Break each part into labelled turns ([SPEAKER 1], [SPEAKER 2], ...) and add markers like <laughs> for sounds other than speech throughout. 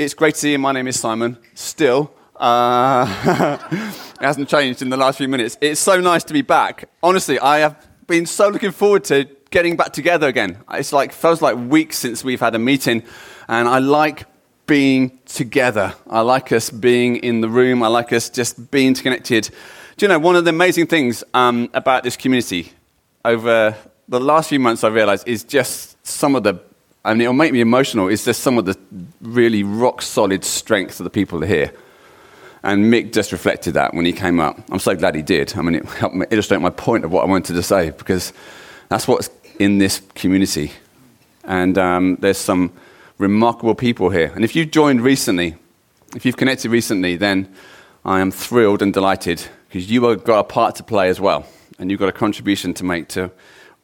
[SPEAKER 1] It's great to see you. My name is Simon. Still, uh, <laughs> it hasn't changed in the last few minutes. It's so nice to be back. Honestly, I have been so looking forward to getting back together again. It's like feels like weeks since we've had a meeting, and I like being together. I like us being in the room. I like us just being connected. Do you know one of the amazing things um, about this community over the last few months? I realised is just some of the I mean, it'll make me emotional. It's just some of the really rock solid strength of the people here. And Mick just reflected that when he came up. I'm so glad he did. I mean, it helped me illustrate my point of what I wanted to say because that's what's in this community. And um, there's some remarkable people here. And if you've joined recently, if you've connected recently, then I am thrilled and delighted because you have got a part to play as well. And you've got a contribution to make to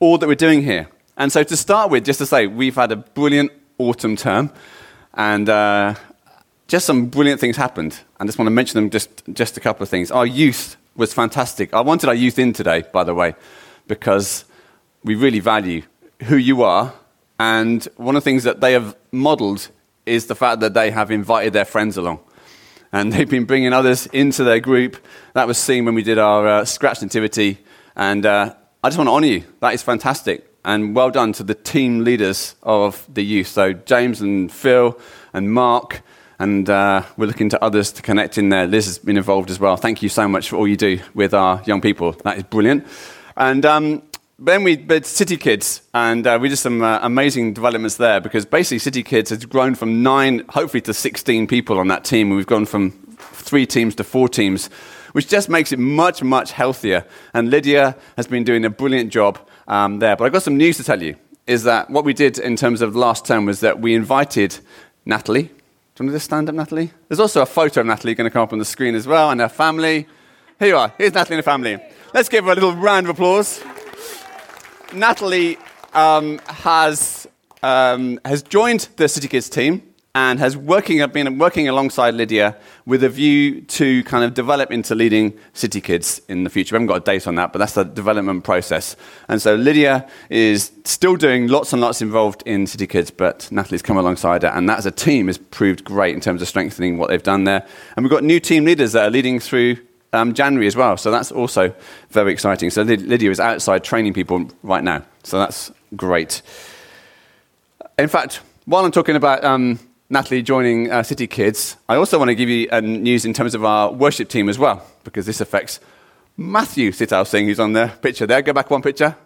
[SPEAKER 1] all that we're doing here. And so, to start with, just to say, we've had a brilliant autumn term, and uh, just some brilliant things happened. I just want to mention them just, just a couple of things. Our youth was fantastic. I wanted our youth in today, by the way, because we really value who you are. And one of the things that they have modeled is the fact that they have invited their friends along. And they've been bringing others into their group. That was seen when we did our uh, Scratch Nativity. And uh, I just want to honor you. That is fantastic and well done to the team leaders of the youth. So, James and Phil and Mark, and uh, we're looking to others to connect in there. Liz has been involved as well. Thank you so much for all you do with our young people. That is brilliant. And um, then we did City Kids, and uh, we did some uh, amazing developments there because basically City Kids has grown from nine, hopefully, to 16 people on that team. We've gone from three teams to four teams, which just makes it much, much healthier. And Lydia has been doing a brilliant job um, there. But I've got some news to tell you. Is that what we did in terms of last term was that we invited Natalie. Do you want to just stand up, Natalie? There's also a photo of Natalie going to come up on the screen as well, and her family. Here you are. Here's Natalie and her family. Let's give her a little round of applause. Natalie um, has, um, has joined the City Kids team and has working, been working alongside Lydia with a view to kind of develop into leading City Kids in the future. We haven't got a date on that, but that's the development process. And so Lydia is still doing lots and lots involved in City Kids, but Natalie's come alongside her, and that as a team has proved great in terms of strengthening what they've done there. And we've got new team leaders that are leading through um, January as well, so that's also very exciting. So Lydia is outside training people right now, so that's great. In fact, while I'm talking about um, Natalie joining uh, City Kids, I also want to give you uh, news in terms of our worship team as well, because this affects Matthew Sittal Singh, who's on the picture there. Go back one picture.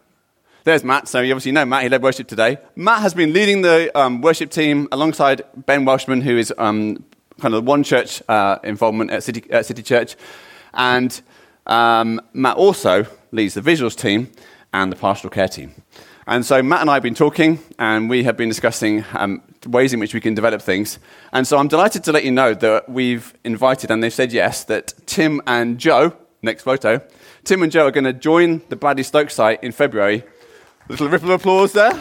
[SPEAKER 1] There's Matt. So you obviously know Matt. He led worship today. Matt has been leading the um, worship team alongside Ben Welshman, who is um, kind of the one church uh, involvement at City, at City Church. And um, Matt also leads the visuals team and the pastoral care team. And so Matt and I have been talking, and we have been discussing um, ways in which we can develop things. And so I'm delighted to let you know that we've invited, and they've said yes, that Tim and Joe, next photo, Tim and Joe are going to join the Bradley Stoke site in February. Little ripple of applause there.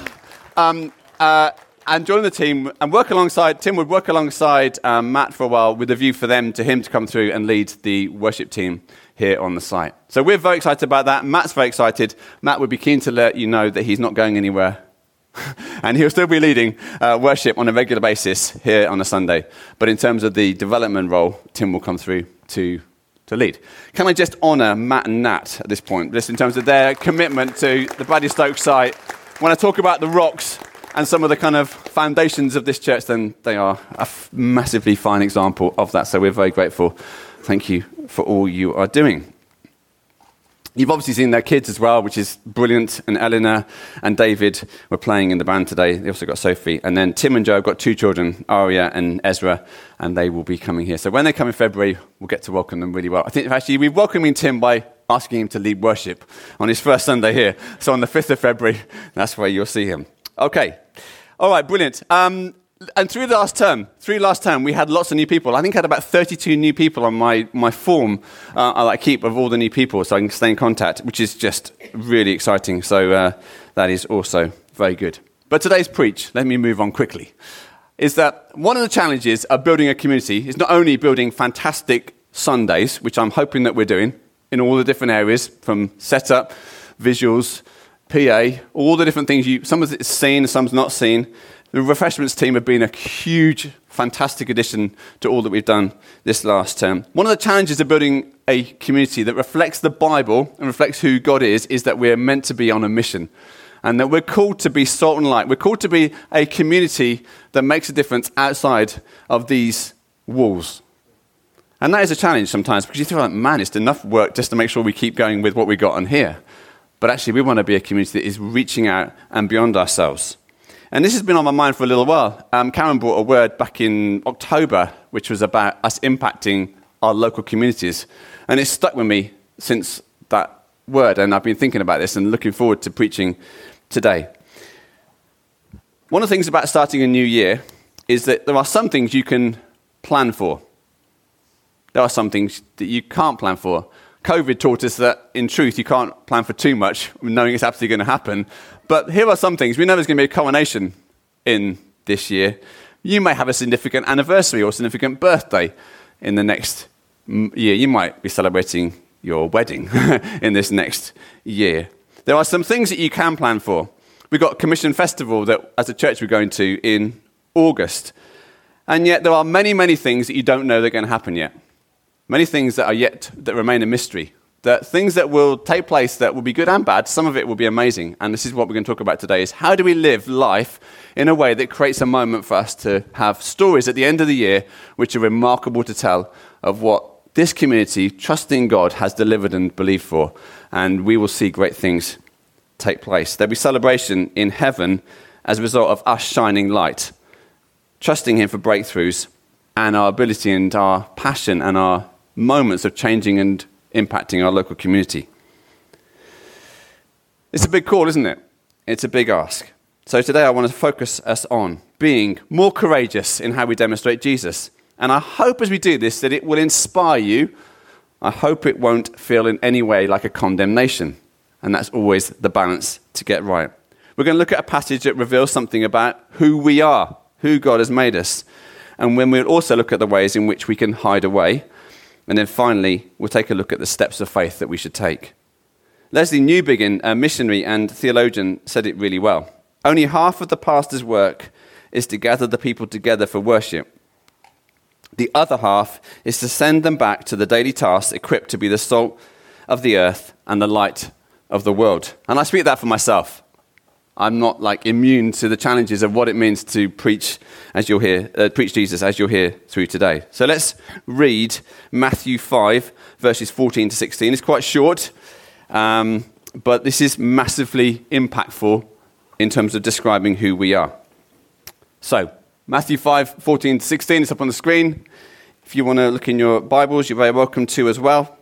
[SPEAKER 1] Um, uh, and join the team and work alongside, Tim would work alongside um, Matt for a while with a view for them to him to come through and lead the worship team here on the site. So we're very excited about that. Matt's very excited. Matt would be keen to let you know that he's not going anywhere. <laughs> and he'll still be leading uh, worship on a regular basis here on a Sunday. But in terms of the development role, Tim will come through to, to lead. Can I just honour Matt and Nat at this point, just in terms of their commitment to the Bradley Stoke site? When I talk about the rocks and some of the kind of foundations of this church, then they are a f- massively fine example of that. So we're very grateful. Thank you for all you are doing. You've obviously seen their kids as well, which is brilliant. And Eleanor and David were playing in the band today. They also got Sophie. And then Tim and Joe have got two children, Aria and Ezra, and they will be coming here. So when they come in February, we'll get to welcome them really well. I think actually we're welcoming Tim by asking him to lead worship on his first Sunday here. So on the 5th of February, that's where you'll see him. Okay. All right, brilliant. Um, and through the last term, through last term, we had lots of new people. I think I had about 32 new people on my, my form uh, I keep of all the new people so I can stay in contact, which is just really exciting. So uh, that is also very good. But today's preach, let me move on quickly, is that one of the challenges of building a community is not only building fantastic Sundays, which I'm hoping that we're doing in all the different areas from setup, visuals, PA, all the different things you, some of it's seen, some's not seen the refreshments team have been a huge fantastic addition to all that we've done this last term. One of the challenges of building a community that reflects the Bible and reflects who God is is that we're meant to be on a mission and that we're called to be salt and light. We're called to be a community that makes a difference outside of these walls. And that is a challenge sometimes because you feel like, man, it's enough work just to make sure we keep going with what we got on here. But actually, we want to be a community that is reaching out and beyond ourselves. And this has been on my mind for a little while. Um, Karen brought a word back in October, which was about us impacting our local communities. And it's stuck with me since that word. And I've been thinking about this and looking forward to preaching today. One of the things about starting a new year is that there are some things you can plan for. There are some things that you can't plan for. COVID taught us that, in truth, you can't plan for too much, knowing it's absolutely going to happen. But here are some things. We know there's going to be a coronation in this year. You may have a significant anniversary or significant birthday in the next year. You might be celebrating your wedding <laughs> in this next year. There are some things that you can plan for. We've got Commission Festival that, as a church, we're going to in August. And yet, there are many, many things that you don't know that are going to happen yet many things that are yet that remain a mystery. That things that will take place that will be good and bad, some of it will be amazing. And this is what we're going to talk about today is how do we live life in a way that creates a moment for us to have stories at the end of the year which are remarkable to tell of what this community, trusting God, has delivered and believed for. And we will see great things take place. There'll be celebration in heaven as a result of us shining light, trusting Him for breakthroughs and our ability and our passion and our moments of changing and impacting our local community. It's a big call, isn't it? It's a big ask. So today I want to focus us on being more courageous in how we demonstrate Jesus. And I hope as we do this that it will inspire you. I hope it won't feel in any way like a condemnation. And that's always the balance to get right. We're going to look at a passage that reveals something about who we are, who God has made us. And when we'll also look at the ways in which we can hide away and then finally, we'll take a look at the steps of faith that we should take. Lesslie Newbigin, a missionary and theologian, said it really well. Only half of the pastor's work is to gather the people together for worship. The other half is to send them back to the daily tasks equipped to be the salt of the earth and the light of the world. And I speak that for myself. I'm not like immune to the challenges of what it means to preach as you'll hear, uh, preach Jesus as you'll hear through today. So let's read Matthew 5, verses 14 to 16. It's quite short, um, but this is massively impactful in terms of describing who we are. So, Matthew 5, 14 to 16, it's up on the screen. If you want to look in your Bibles, you're very welcome to as well.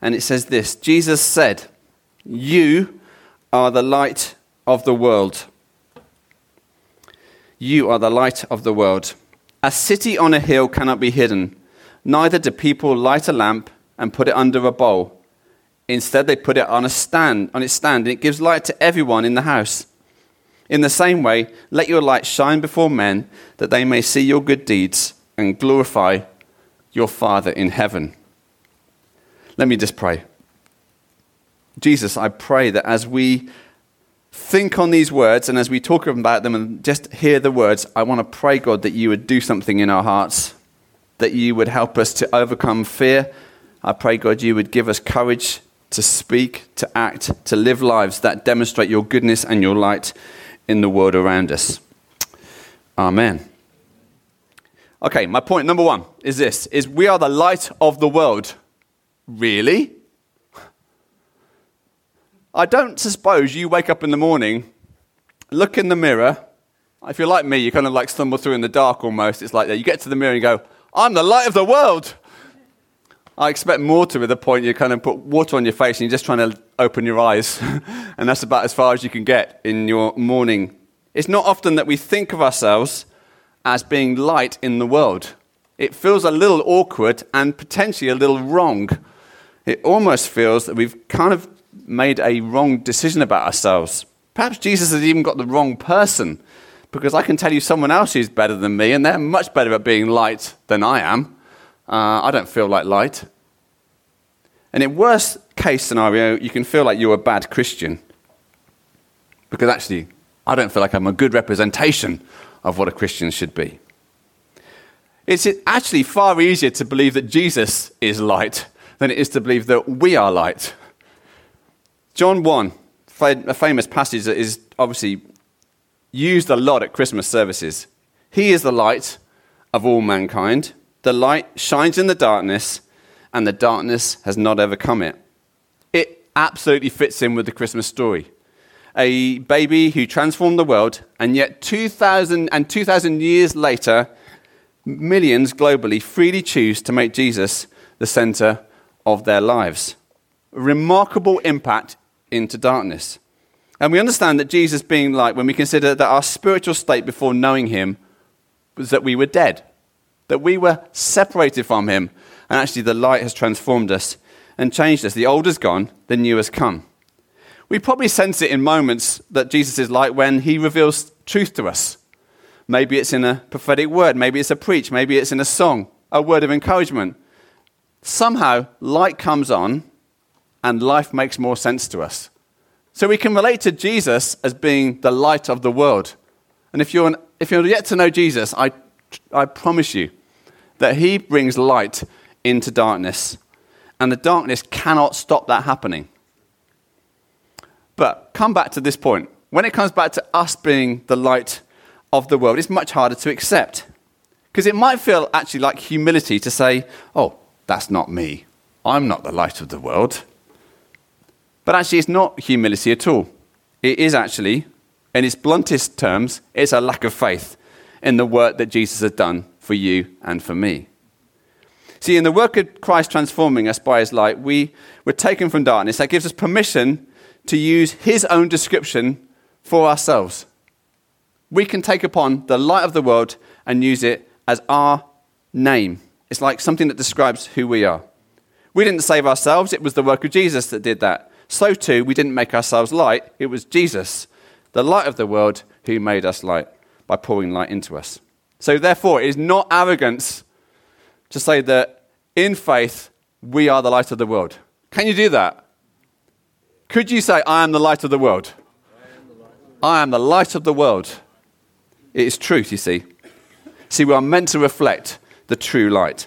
[SPEAKER 1] And it says this Jesus said, You are the light of the world. You are the light of the world. A city on a hill cannot be hidden. Neither do people light a lamp and put it under a bowl. Instead, they put it on a stand, on its stand, and it gives light to everyone in the house. In the same way, let your light shine before men, that they may see your good deeds and glorify your Father in heaven. Let me just pray. Jesus, I pray that as we think on these words, and as we talk about them and just hear the words, I want to pray, God, that you would do something in our hearts, that you would help us to overcome fear. I pray, God, you would give us courage to speak, to act, to live lives that demonstrate your goodness and your light in the world around us. Amen. Okay, my point number one is this is we are the light of the world. Really? I don't suppose you wake up in the morning, look in the mirror. If you're like me, you kind of like stumble through in the dark almost. It's like that. You get to the mirror and go, I'm the light of the world. I expect more to be the point you kind of put water on your face and you're just trying to open your eyes. <laughs> and that's about as far as you can get in your morning. It's not often that we think of ourselves as being light in the world. It feels a little awkward and potentially a little wrong. It almost feels that we've kind of made a wrong decision about ourselves. Perhaps Jesus has even got the wrong person, because I can tell you someone else who's better than me, and they're much better at being light than I am. Uh, I don't feel like light. And in worst case scenario, you can feel like you're a bad Christian, because actually, I don't feel like I'm a good representation of what a Christian should be. It's actually far easier to believe that Jesus is light than it is to believe that we are light. John 1, a famous passage that is obviously used a lot at Christmas services. He is the light of all mankind. The light shines in the darkness, and the darkness has not overcome it. It absolutely fits in with the Christmas story. A baby who transformed the world, and yet 2,000 and 2,000 years later, millions globally freely choose to make Jesus the center of their lives. Remarkable impact into darkness. And we understand that Jesus being light when we consider that our spiritual state before knowing him was that we were dead, that we were separated from him, and actually the light has transformed us and changed us. The old is gone, the new has come. We probably sense it in moments that Jesus is light when he reveals truth to us. Maybe it's in a prophetic word, maybe it's a preach, maybe it's in a song, a word of encouragement. Somehow, light comes on and life makes more sense to us. So we can relate to Jesus as being the light of the world. And if you're, an, if you're yet to know Jesus, I, I promise you that he brings light into darkness. And the darkness cannot stop that happening. But come back to this point. When it comes back to us being the light of the world, it's much harder to accept. Because it might feel actually like humility to say, oh, that's not me. I'm not the light of the world. But actually, it's not humility at all. It is actually, in its bluntest terms, it's a lack of faith in the work that Jesus has done for you and for me. See, in the work of Christ transforming us by his light, we were taken from darkness. That gives us permission to use his own description for ourselves. We can take upon the light of the world and use it as our name. It's like something that describes who we are. We didn't save ourselves, it was the work of Jesus that did that so too we didn't make ourselves light. It was Jesus, the light of the world, who made us light by pouring light into us. So therefore, it is not arrogance to say that in faith we are the light of the world. Can you do that? Could you say, I am the light of the world? I am the light of the world. It is truth, you see. See, we are meant to reflect the true light.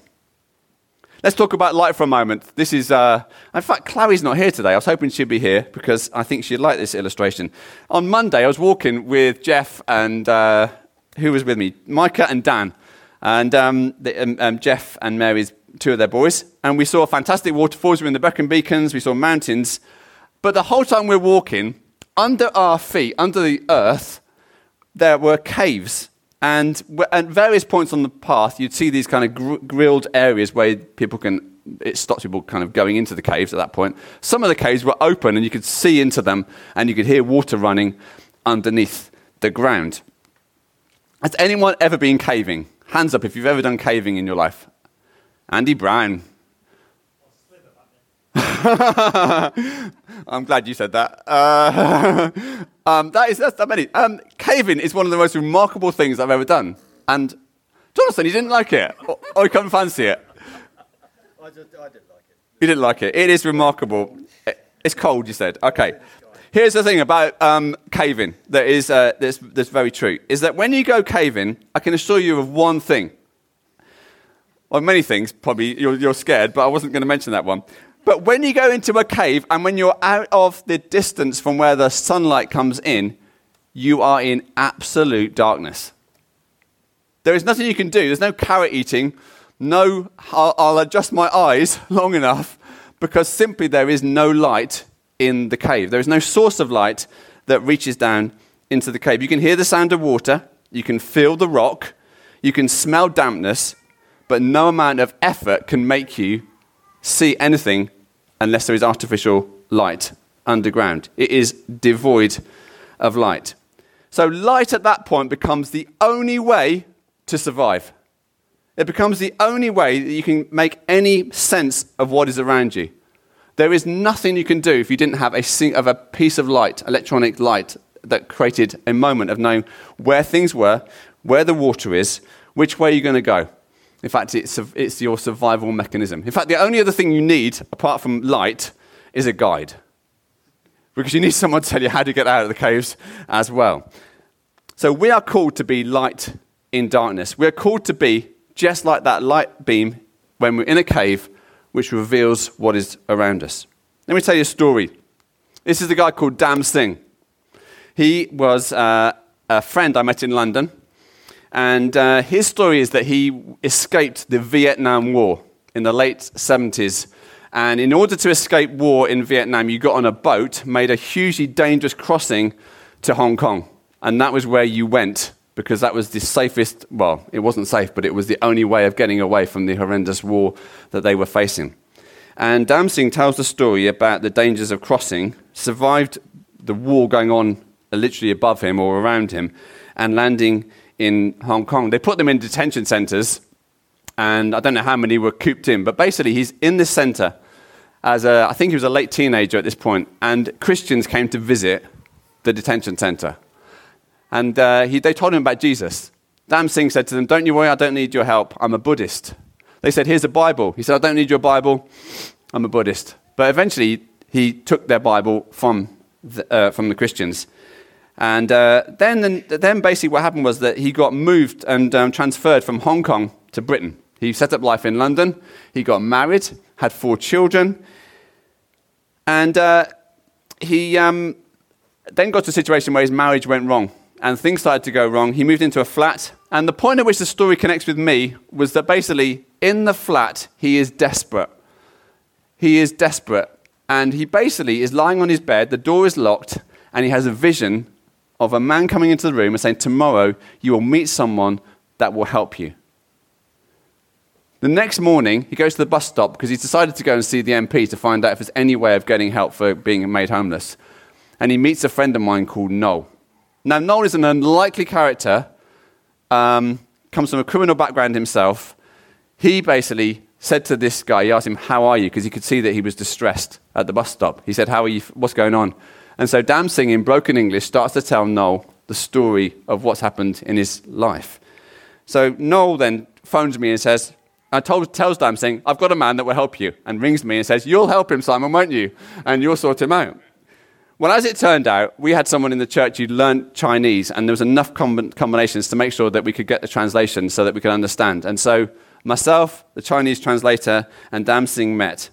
[SPEAKER 1] Let's talk about light for a moment. This is, uh, in fact, Chloe's not here today. I was hoping she'd be here because I think she'd like this illustration. On Monday, I was walking with Jeff and uh, who was with me? Micah and Dan. And um, the, um, um, Jeff and Mary's two of their boys. And we saw fantastic waterfalls. We were in the Brecon Beacons. We saw mountains. But the whole time we we're walking, under our feet, under the earth, there were caves and at various points on the path, you'd see these kind of gr- grilled areas where people can, it stops people kind of going into the caves at that point. Some of the caves were open and you could see into them and you could hear water running underneath the ground. Has anyone ever been caving? Hands up if you've ever done caving in your life. Andy Brown. <laughs> I'm glad you said that. Uh, <laughs> um, that is, that's that many. Um, caving is one of the most remarkable things I've ever done. And Jonathan, you didn't like it? Or, or you couldn't fancy it?
[SPEAKER 2] I, just, I didn't like it.
[SPEAKER 1] You didn't like it? It is remarkable. It's cold, you said. Okay. Here's the thing about um, caving that is uh, that's, that's very true is that when you go caving, I can assure you of one thing. Well, many things, probably you're, you're scared, but I wasn't going to mention that one. But when you go into a cave and when you're out of the distance from where the sunlight comes in, you are in absolute darkness. There is nothing you can do. There's no carrot eating. No, I'll, I'll adjust my eyes <laughs> long enough because simply there is no light in the cave. There is no source of light that reaches down into the cave. You can hear the sound of water, you can feel the rock, you can smell dampness, but no amount of effort can make you see anything unless there is artificial light underground. It is devoid of light. So, light at that point becomes the only way to survive. It becomes the only way that you can make any sense of what is around you. There is nothing you can do if you didn't have a, of a piece of light, electronic light, that created a moment of knowing where things were, where the water is, which way you're going to go. In fact, it's, it's your survival mechanism. In fact, the only other thing you need, apart from light, is a guide. Because you need someone to tell you how to get out of the caves as well. So we are called to be light in darkness. We're called to be just like that light beam when we're in a cave, which reveals what is around us. Let me tell you a story. This is a guy called Dam Singh. He was uh, a friend I met in London, and uh, his story is that he escaped the Vietnam War in the late 70s. And in order to escape war in Vietnam, you got on a boat, made a hugely dangerous crossing to Hong Kong. And that was where you went because that was the safest, well, it wasn't safe, but it was the only way of getting away from the horrendous war that they were facing. And Dam Singh tells the story about the dangers of crossing, survived the war going on literally above him or around him, and landing in Hong Kong. They put them in detention centers, and I don't know how many were cooped in, but basically he's in this center as a, I think he was a late teenager at this point, and Christians came to visit the detention center. And uh, he, they told him about Jesus. Dam Singh said to them, Don't you worry, I don't need your help. I'm a Buddhist. They said, Here's a Bible. He said, I don't need your Bible. I'm a Buddhist. But eventually, he took their Bible from the, uh, from the Christians. And uh, then, then basically what happened was that he got moved and um, transferred from Hong Kong to Britain. He set up life in London. He got married, had four children. And uh, he um, then got to a situation where his marriage went wrong and things started to go wrong. He moved into a flat. And the point at which the story connects with me was that basically, in the flat, he is desperate. He is desperate. And he basically is lying on his bed, the door is locked, and he has a vision of a man coming into the room and saying, Tomorrow you will meet someone that will help you. The next morning, he goes to the bus stop because he's decided to go and see the MP to find out if there's any way of getting help for being made homeless. And he meets a friend of mine called Noel. Now, Noel is an unlikely character, um, comes from a criminal background himself. He basically said to this guy, he asked him, How are you? Because he could see that he was distressed at the bus stop. He said, How are you? What's going on? And so Dam Singh, in broken English, starts to tell Noel the story of what's happened in his life. So Noel then phones me and says, I told, tells Dam Singh, I've got a man that will help you, and rings me and says, You'll help him, Simon, won't you? And you'll sort him out. Well, as it turned out, we had someone in the church who'd learned Chinese, and there was enough combinations to make sure that we could get the translation so that we could understand. And so myself, the Chinese translator, and Dam Singh met.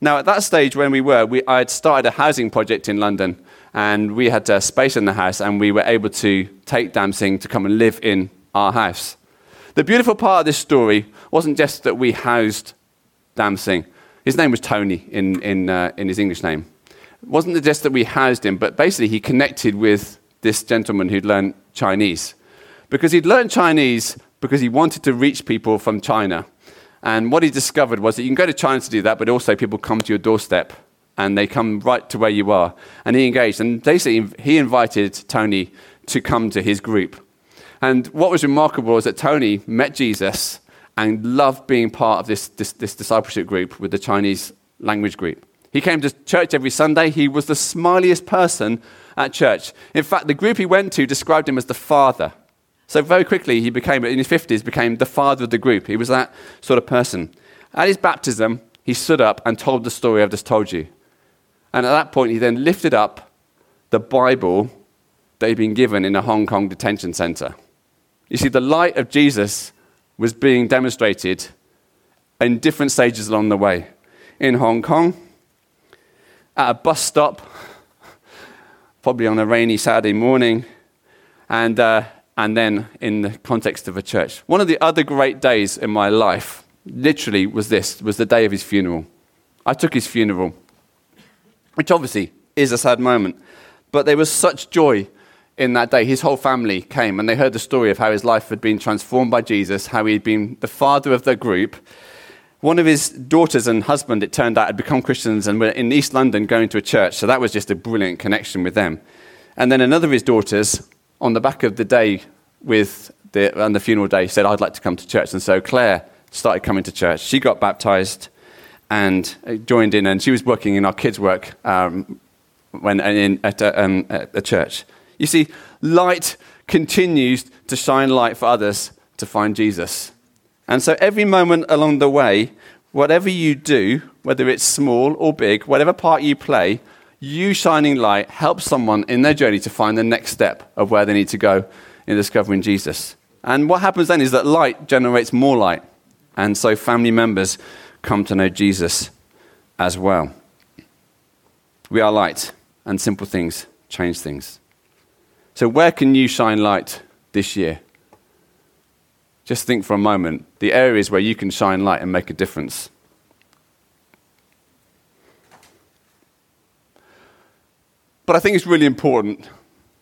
[SPEAKER 1] Now, at that stage when we were, we, I had started a housing project in London, and we had uh, space in the house, and we were able to take Dam Singh to come and live in our house. The beautiful part of this story wasn't just that we housed Dam Singh. His name was Tony in, in, uh, in his English name It wasn't just that we housed him, but basically he connected with this gentleman who'd learned Chinese. Because he'd learned Chinese because he wanted to reach people from China. And what he discovered was that you can go to China to do that, but also people come to your doorstep and they come right to where you are. And he engaged. And basically, he invited Tony to come to his group. And what was remarkable was that Tony met Jesus and loved being part of this, this, this discipleship group with the Chinese language group. He came to church every Sunday. He was the smiliest person at church. In fact, the group he went to described him as the father. So very quickly, he became, in his 50s, became the father of the group. He was that sort of person. At his baptism, he stood up and told the story I've just told you. And at that point, he then lifted up the Bible that he'd been given in a Hong Kong detention center. You see, the light of Jesus was being demonstrated in different stages along the way. In Hong Kong, at a bus stop, probably on a rainy Saturday morning, and, uh, and then in the context of a church. One of the other great days in my life, literally, was this, was the day of his funeral. I took his funeral, which obviously is a sad moment, but there was such joy in that day. His whole family came and they heard the story of how his life had been transformed by Jesus, how he'd been the father of the group, one of his daughters and husband, it turned out, had become Christians and were in East London going to a church. So that was just a brilliant connection with them. And then another of his daughters, on the back of the day with the, on the funeral day, said, I'd like to come to church. And so Claire started coming to church. She got baptized and uh, joined in, and she was working in our kids' work um, when, in, at, a, um, at a church. You see, light continues to shine light for others to find Jesus. And so every moment along the way, whatever you do, whether it's small or big, whatever part you play, you shining light helps someone in their journey to find the next step of where they need to go in discovering Jesus. And what happens then is that light generates more light. And so family members come to know Jesus as well. We are light, and simple things change things. So, where can you shine light this year? Just think for a moment the areas where you can shine light and make a difference. But I think it's really important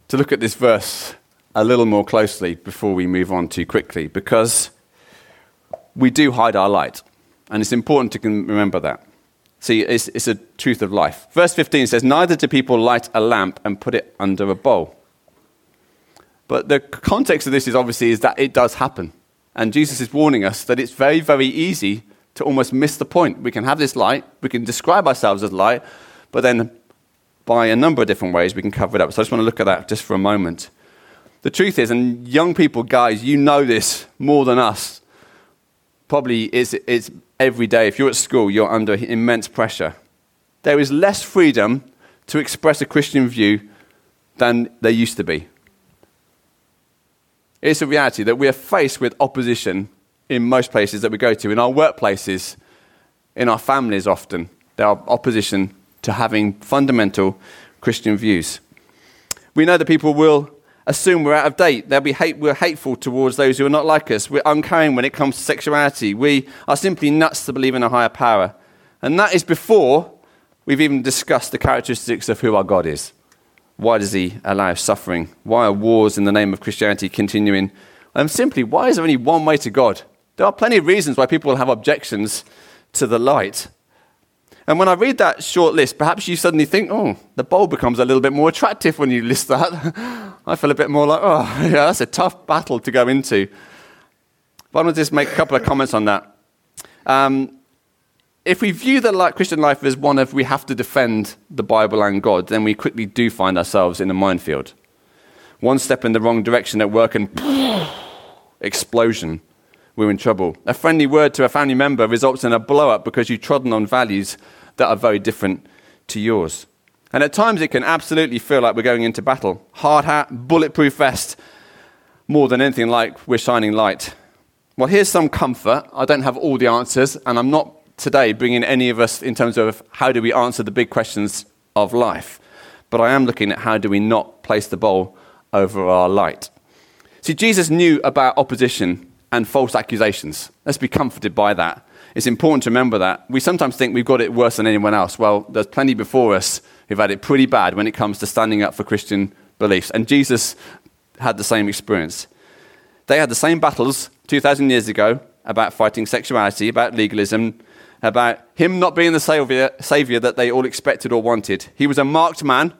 [SPEAKER 1] to look at this verse a little more closely before we move on too quickly because we do hide our light. And it's important to remember that. See, it's, it's a truth of life. Verse 15 says, Neither do people light a lamp and put it under a bowl. But the context of this is obviously is that it does happen. And Jesus is warning us that it's very, very easy to almost miss the point. We can have this light, we can describe ourselves as light, but then by a number of different ways we can cover it up. So I just want to look at that just for a moment. The truth is, and young people, guys, you know this more than us. Probably it's, it's every day. If you're at school, you're under immense pressure. There is less freedom to express a Christian view than there used to be. It's a reality that we are faced with opposition in most places that we go to, in our workplaces, in our families often. There are opposition to having fundamental Christian views. We know that people will assume we're out of date. They'll be hate, we're hateful towards those who are not like us. We're uncaring when it comes to sexuality. We are simply nuts to believe in a higher power. And that is before we've even discussed the characteristics of who our God is. Why does he allow suffering? Why are wars in the name of Christianity continuing? And simply, why is there only one way to God? There are plenty of reasons why people will have objections to the light. And when I read that short list, perhaps you suddenly think, oh, the bowl becomes a little bit more attractive when you list that. <laughs> I feel a bit more like, oh, <laughs> yeah, that's a tough battle to go into. But I'm going to just make a couple of comments on that. Um, if we view the Christian life as one of we have to defend the Bible and God, then we quickly do find ourselves in a minefield. One step in the wrong direction at work and <laughs> explosion, we're in trouble. A friendly word to a family member results in a blow up because you've trodden on values that are very different to yours. And at times it can absolutely feel like we're going into battle. Hard hat, bulletproof vest, more than anything like we're shining light. Well, here's some comfort. I don't have all the answers, and I'm not today bringing any of us in terms of how do we answer the big questions of life. But I am looking at how do we not place the bowl over our light. See, Jesus knew about opposition and false accusations. Let's be comforted by that. It's important to remember that. We sometimes think we've got it worse than anyone else. Well, there's plenty before us who've had it pretty bad when it comes to standing up for Christian beliefs. And Jesus had the same experience. They had the same battles 2,000 years ago about fighting sexuality, about legalism, about him not being the savior, savior that they all expected or wanted. He was a marked man,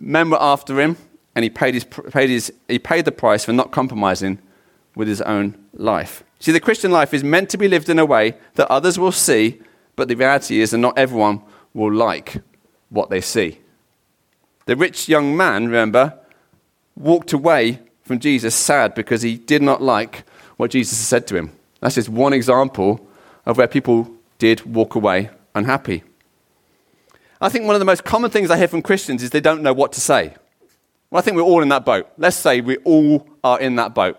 [SPEAKER 1] men were after him, and he paid, his, paid, his, he paid the price for not compromising with his own life. See, the Christian life is meant to be lived in a way that others will see, but the reality is that not everyone will like what they see. The rich young man, remember, walked away from Jesus sad because he did not like what Jesus said to him. That's just one example of where people did walk away unhappy. I think one of the most common things I hear from Christians is they don't know what to say. Well, I think we're all in that boat. Let's say we all are in that boat.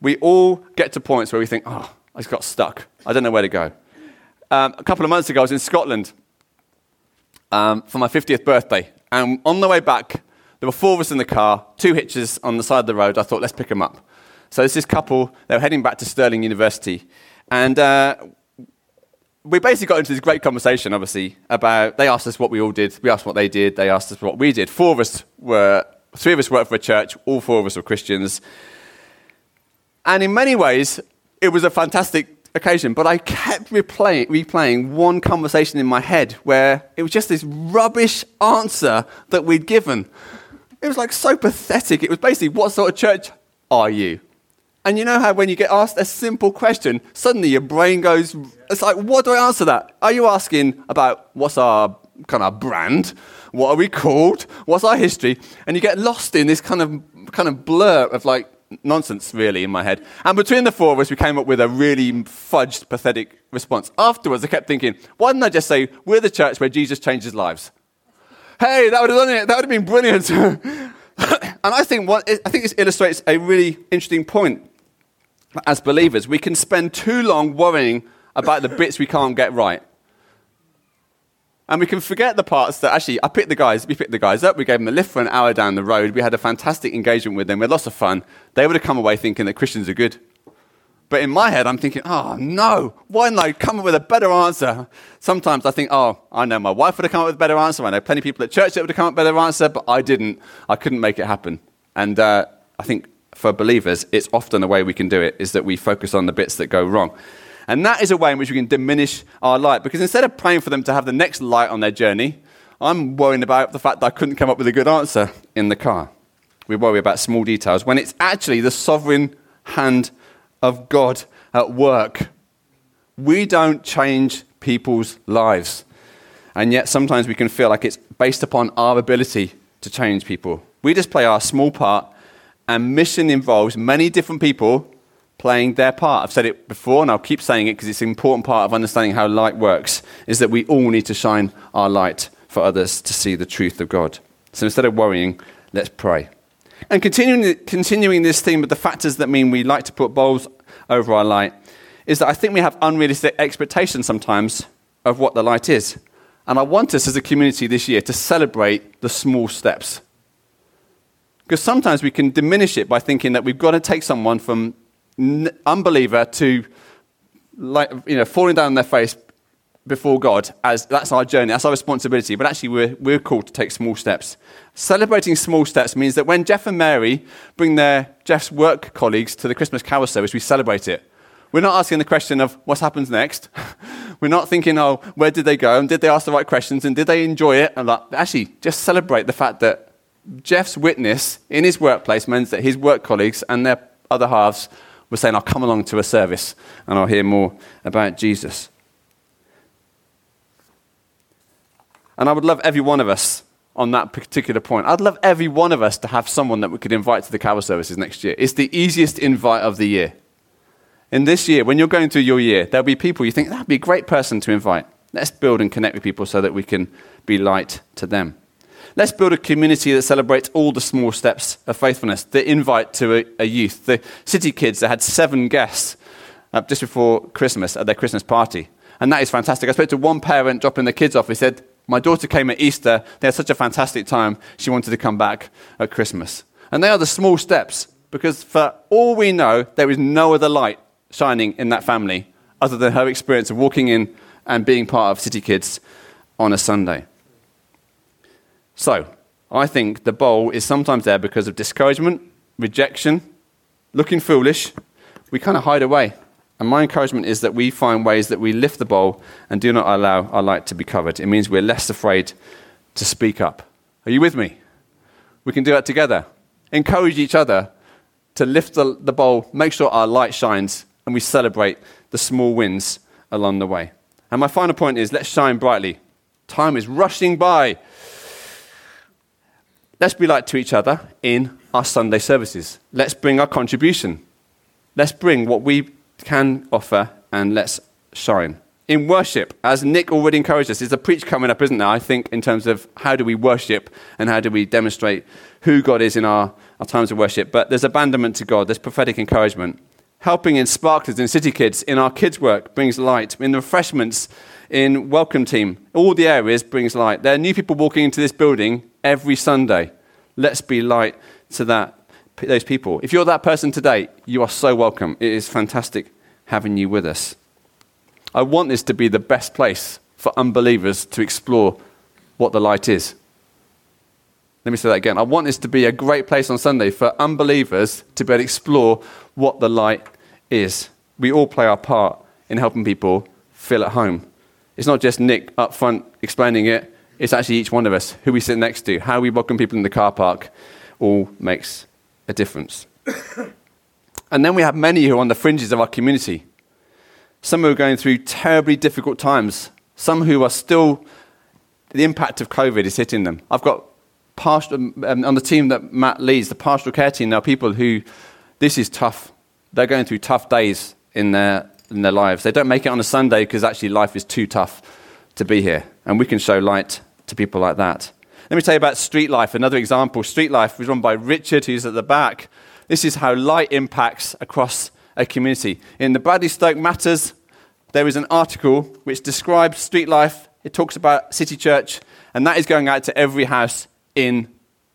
[SPEAKER 1] We all get to points where we think, oh, I just got stuck. I don't know where to go. Um, a couple of months ago, I was in Scotland um, for my 50th birthday. And on the way back, there were four of us in the car, two hitches on the side of the road. I thought, let's pick them up. So there's this couple, they were heading back to Stirling University. And uh, we basically got into this great conversation, obviously, about they asked us what we all did, we asked what they did, they asked us what we did. Four of us were, three of us worked for a church, all four of us were Christians. And in many ways, it was a fantastic occasion, but I kept replaying, replaying one conversation in my head where it was just this rubbish answer that we'd given. It was like so pathetic. It was basically, what sort of church are you? And you know how when you get asked a simple question, suddenly your brain goes, it's like, what do I answer that? Are you asking about what's our kind of brand? What are we called? What's our history? And you get lost in this kind of kind of blur of like nonsense, really, in my head. And between the four of us, we came up with a really fudged, pathetic response. Afterwards, I kept thinking, why didn't I just say, we're the church where Jesus changes lives? Hey, that would have done it. That would have been brilliant. <laughs> and I think, what, I think this illustrates a really interesting point as believers, we can spend too long worrying about the bits we can't get right. And we can forget the parts that actually, I picked the guys, we picked the guys up, we gave them a lift for an hour down the road, we had a fantastic engagement with them, we had lots of fun. They would have come away thinking that Christians are good. But in my head, I'm thinking, oh no, why I come up with a better answer? Sometimes I think, oh, I know my wife would have come up with a better answer. I know plenty of people at church that would have come up with a better answer, but I didn't. I couldn't make it happen. And uh, I think for believers, it's often the way we can do it is that we focus on the bits that go wrong. And that is a way in which we can diminish our light. Because instead of praying for them to have the next light on their journey, I'm worrying about the fact that I couldn't come up with a good answer in the car. We worry about small details when it's actually the sovereign hand of God at work. We don't change people's lives. And yet sometimes we can feel like it's based upon our ability to change people. We just play our small part, and mission involves many different people playing their part. I've said it before, and I'll keep saying it because it's an important part of understanding how light works, is that we all need to shine our light for others to see the truth of God. So instead of worrying, let's pray. And continuing, continuing this theme of the factors that mean we like to put bowls over our light, is that I think we have unrealistic expectations sometimes of what the light is. And I want us as a community this year to celebrate the small steps. Because sometimes we can diminish it by thinking that we've got to take someone from unbeliever to like, you know, falling down on their face before God as that's our journey, that's our responsibility. But actually, we're, we're called to take small steps. Celebrating small steps means that when Jeff and Mary bring their Jeff's work colleagues to the Christmas carol service, we celebrate it. We're not asking the question of what happens next. <laughs> we're not thinking, oh, where did they go and did they ask the right questions and did they enjoy it? And like, actually, just celebrate the fact that Jeff's witness in his workplace means that his work colleagues and their other halves were saying, I'll come along to a service and I'll hear more about Jesus. And I would love every one of us on that particular point. I'd love every one of us to have someone that we could invite to the carol services next year. It's the easiest invite of the year. In this year, when you're going through your year, there'll be people you think that'd be a great person to invite. Let's build and connect with people so that we can be light to them. Let's build a community that celebrates all the small steps of faithfulness. The invite to a, a youth, the city kids that had seven guests uh, just before Christmas at their Christmas party. And that is fantastic. I spoke to one parent dropping the kids off. He said, my daughter came at Easter. They had such a fantastic time. She wanted to come back at Christmas. And they are the small steps because, for all we know, there is no other light shining in that family other than her experience of walking in and being part of City Kids on a Sunday. So, I think the bowl is sometimes there because of discouragement, rejection, looking foolish. We kind of hide away. And my encouragement is that we find ways that we lift the bowl and do not allow our light to be covered. It means we're less afraid to speak up. Are you with me? We can do that together. Encourage each other to lift the, the bowl, make sure our light shines, and we celebrate the small wins along the way. And my final point is let's shine brightly. Time is rushing by. Let's be like to each other in our Sunday services. Let's bring our contribution. Let's bring what we can offer and let's shine. In worship, as Nick already encouraged us, there's a preach coming up, isn't there? I think, in terms of how do we worship and how do we demonstrate who God is in our, our times of worship. But there's abandonment to God, there's prophetic encouragement. Helping in Sparklers and City Kids, in our kids' work, brings light. In the refreshments, in Welcome Team, all the areas brings light. There are new people walking into this building every Sunday. Let's be light to that those people. If you're that person today, you are so welcome. It is fantastic having you with us. I want this to be the best place for unbelievers to explore what the light is. Let me say that again. I want this to be a great place on Sunday for unbelievers to be able to explore what the light is. We all play our part in helping people feel at home. It's not just Nick up front explaining it, it's actually each one of us, who we sit next to, how we welcome people in the car park, all makes a difference. <coughs> and then we have many who are on the fringes of our community. Some who are going through terribly difficult times. Some who are still, the impact of COVID is hitting them. I've got pastoral, um, on the team that Matt leads, the pastoral care team, there are people who, this is tough. They're going through tough days in their, in their lives. They don't make it on a Sunday because actually life is too tough to be here. And we can show light to people like that. Let me tell you about Street Life, another example. Street Life was run by Richard, who's at the back. This is how light impacts across a community. In the Bradley Stoke Matters, there is an article which describes street life. It talks about City Church, and that is going out to every house in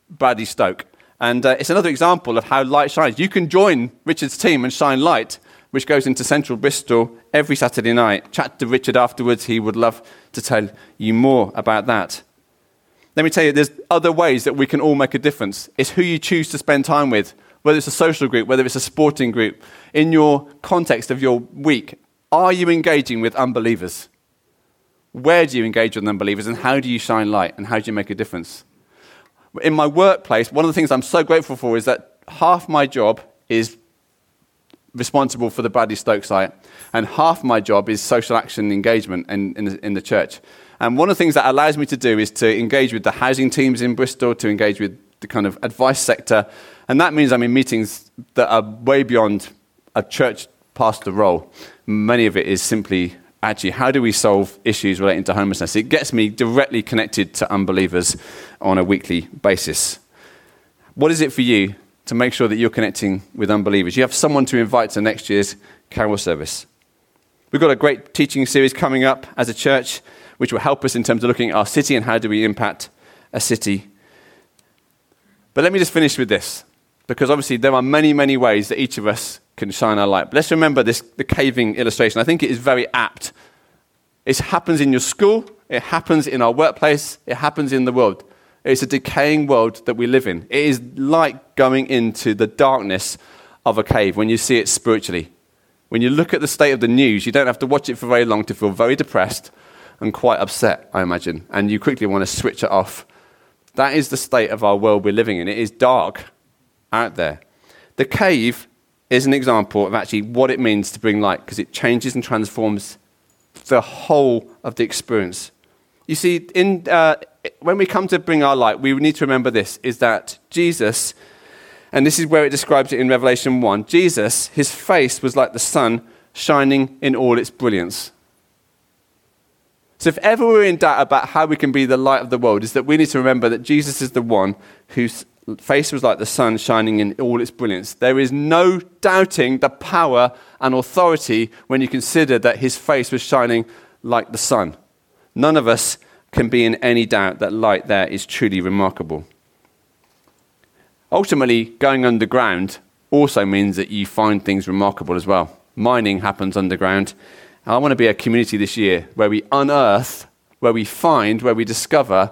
[SPEAKER 1] Bradley Stoke. And uh, it's another example of how light shines. You can join Richard's team and shine light, which goes into central Bristol every Saturday night. Chat to Richard afterwards. He would love to tell you more about that. Let me tell you, there's other ways that we can all make a difference. It's who you choose to spend time with, whether it's a social group, whether it's a sporting group. In your context of your week, are you engaging with unbelievers? Where do you engage with unbelievers, and how do you shine light, and how do you make a difference? In my workplace, one of the things I'm so grateful for is that half my job is responsible for the Bradley Stoke site, and half my job is social action engagement in, in, in the church. And one of the things that allows me to do is to engage with the housing teams in Bristol, to engage with the kind of advice sector. And that means I'm in meetings that are way beyond a church pastor role. Many of it is simply actually how do we solve issues relating to homelessness? It gets me directly connected to unbelievers on a weekly basis. What is it for you to make sure that you're connecting with unbelievers? You have someone to invite to next year's carol service. We've got a great teaching series coming up as a church which will help us in terms of looking at our city and how do we impact a city. But let me just finish with this, because obviously there are many, many ways that each of us can shine our light. But let's remember this the caving illustration. I think it is very apt. It happens in your school, it happens in our workplace, it happens in the world. It's a decaying world that we live in. It is like going into the darkness of a cave when you see it spiritually. When you look at the state of the news, you don't have to watch it for very long to feel very depressed and quite upset, I imagine, and you quickly want to switch it off. That is the state of our world we're living in. It is dark out there. The cave is an example of actually what it means to bring light because it changes and transforms the whole of the experience. You see, in, uh, when we come to bring our light, we need to remember this is that Jesus, and this is where it describes it in Revelation 1 Jesus, his face was like the sun shining in all its brilliance. So, if ever we're in doubt about how we can be the light of the world, is that we need to remember that Jesus is the one whose face was like the sun shining in all its brilliance. There is no doubting the power and authority when you consider that his face was shining like the sun. None of us can be in any doubt that light there is truly remarkable. Ultimately, going underground also means that you find things remarkable as well. Mining happens underground. I want to be a community this year where we unearth, where we find, where we discover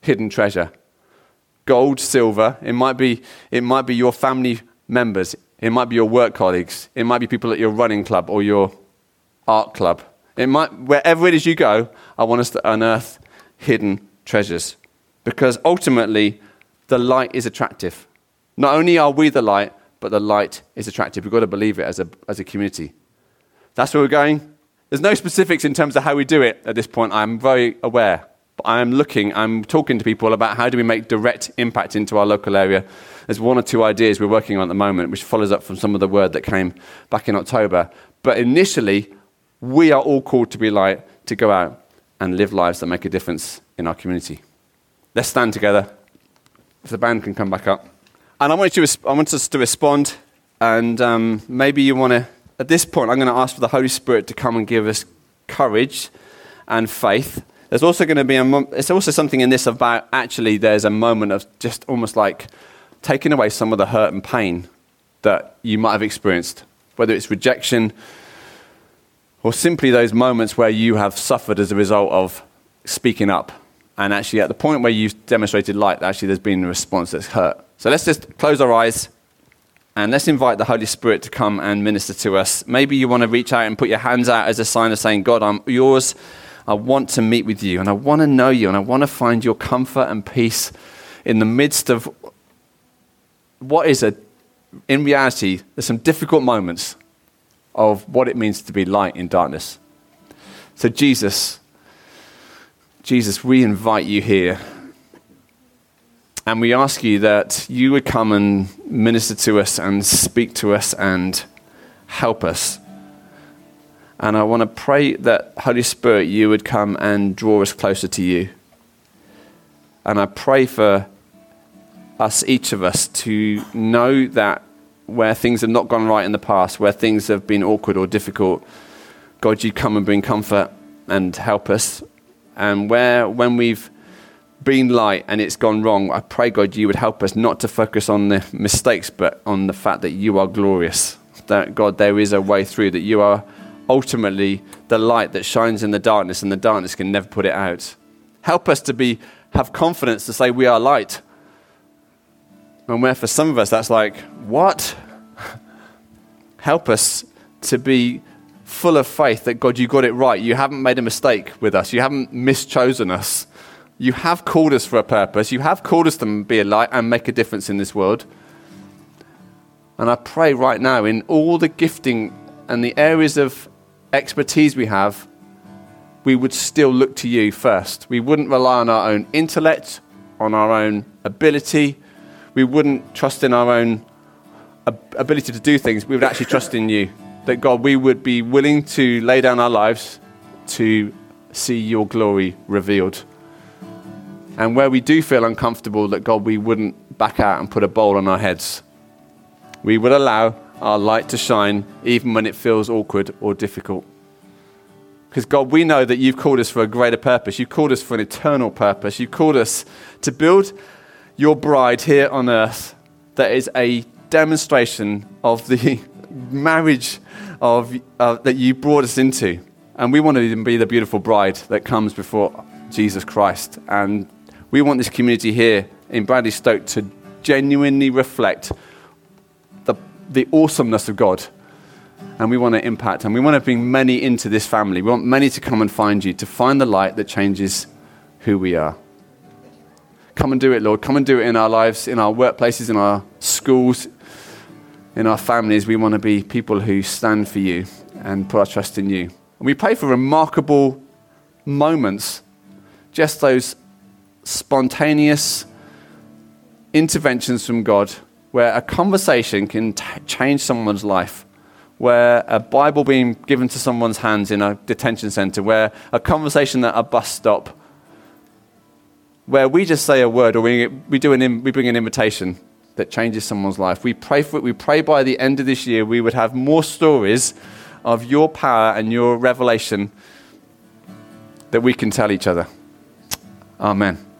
[SPEAKER 1] hidden treasure. Gold, silver, it might be, it might be your family members, it might be your work colleagues, it might be people at your running club or your art club. It might, wherever it is you go, I want us to unearth hidden treasures. Because ultimately, the light is attractive. Not only are we the light, but the light is attractive. We've got to believe it as a, as a community. That's where we're going. There's no specifics in terms of how we do it at this point. I'm very aware. But I'm looking, I'm talking to people about how do we make direct impact into our local area. There's one or two ideas we're working on at the moment, which follows up from some of the word that came back in October. But initially, we are all called to be light, to go out and live lives that make a difference in our community. Let's stand together. If the band can come back up. And I want, you to, I want us to respond, and um, maybe you want to at this point, I'm going to ask for the Holy Spirit to come and give us courage and faith. There's also going to be a, there's also something in this about actually there's a moment of just almost like taking away some of the hurt and pain that you might have experienced, whether it's rejection or simply those moments where you have suffered as a result of speaking up. And actually, at the point where you've demonstrated light, actually, there's been a response that's hurt. So let's just close our eyes and let's invite the Holy Spirit to come and minister to us. Maybe you want to reach out and put your hands out as a sign of saying, God, I'm yours. I want to meet with you and I want to know you and I want to find your comfort and peace in the midst of what is a, in reality, there's some difficult moments of what it means to be light in darkness. So, Jesus, Jesus, we invite you here and we ask you that you would come and minister to us and speak to us and help us. And I want to pray that, Holy Spirit, you would come and draw us closer to you. And I pray for us, each of us, to know that where things have not gone right in the past, where things have been awkward or difficult, God, you come and bring comfort and help us. And where, when we've been light and it's gone wrong, I pray, God, you would help us not to focus on the mistakes, but on the fact that you are glorious. That, God, there is a way through, that you are ultimately the light that shines in the darkness, and the darkness can never put it out. Help us to be, have confidence to say we are light. And where for some of us that's like, what? Help us to be full of faith that God, you got it right. You haven't made a mistake with us. You haven't mischosen us. You have called us for a purpose. You have called us to be a light and make a difference in this world. And I pray right now, in all the gifting and the areas of expertise we have, we would still look to you first. We wouldn't rely on our own intellect, on our own ability. We wouldn't trust in our own ability to do things. We would actually trust in you. That God, we would be willing to lay down our lives to see your glory revealed. And where we do feel uncomfortable, that God, we wouldn't back out and put a bowl on our heads. We would allow our light to shine even when it feels awkward or difficult. Because, God, we know that you've called us for a greater purpose. You've called us for an eternal purpose. You've called us to build your bride here on earth that is a demonstration of the <laughs> marriage of, uh, that you brought us into. And we want to be the beautiful bride that comes before Jesus Christ. And we want this community here in Bradley Stoke to genuinely reflect the, the awesomeness of God and we want to impact and we want to bring many into this family. We want many to come and find you, to find the light that changes who we are. Come and do it, Lord. Come and do it in our lives, in our workplaces, in our schools, in our families. We want to be people who stand for you and put our trust in you. And we pray for remarkable moments, just those spontaneous interventions from God where a conversation can t- change someone's life where a Bible being given to someone's hands in a detention center, where a conversation at a bus stop, where we just say a word or we, we, do an, we bring an invitation that changes someone's life. We pray for it. We pray by the end of this year we would have more stories of your power and your revelation that we can tell each other. Amen.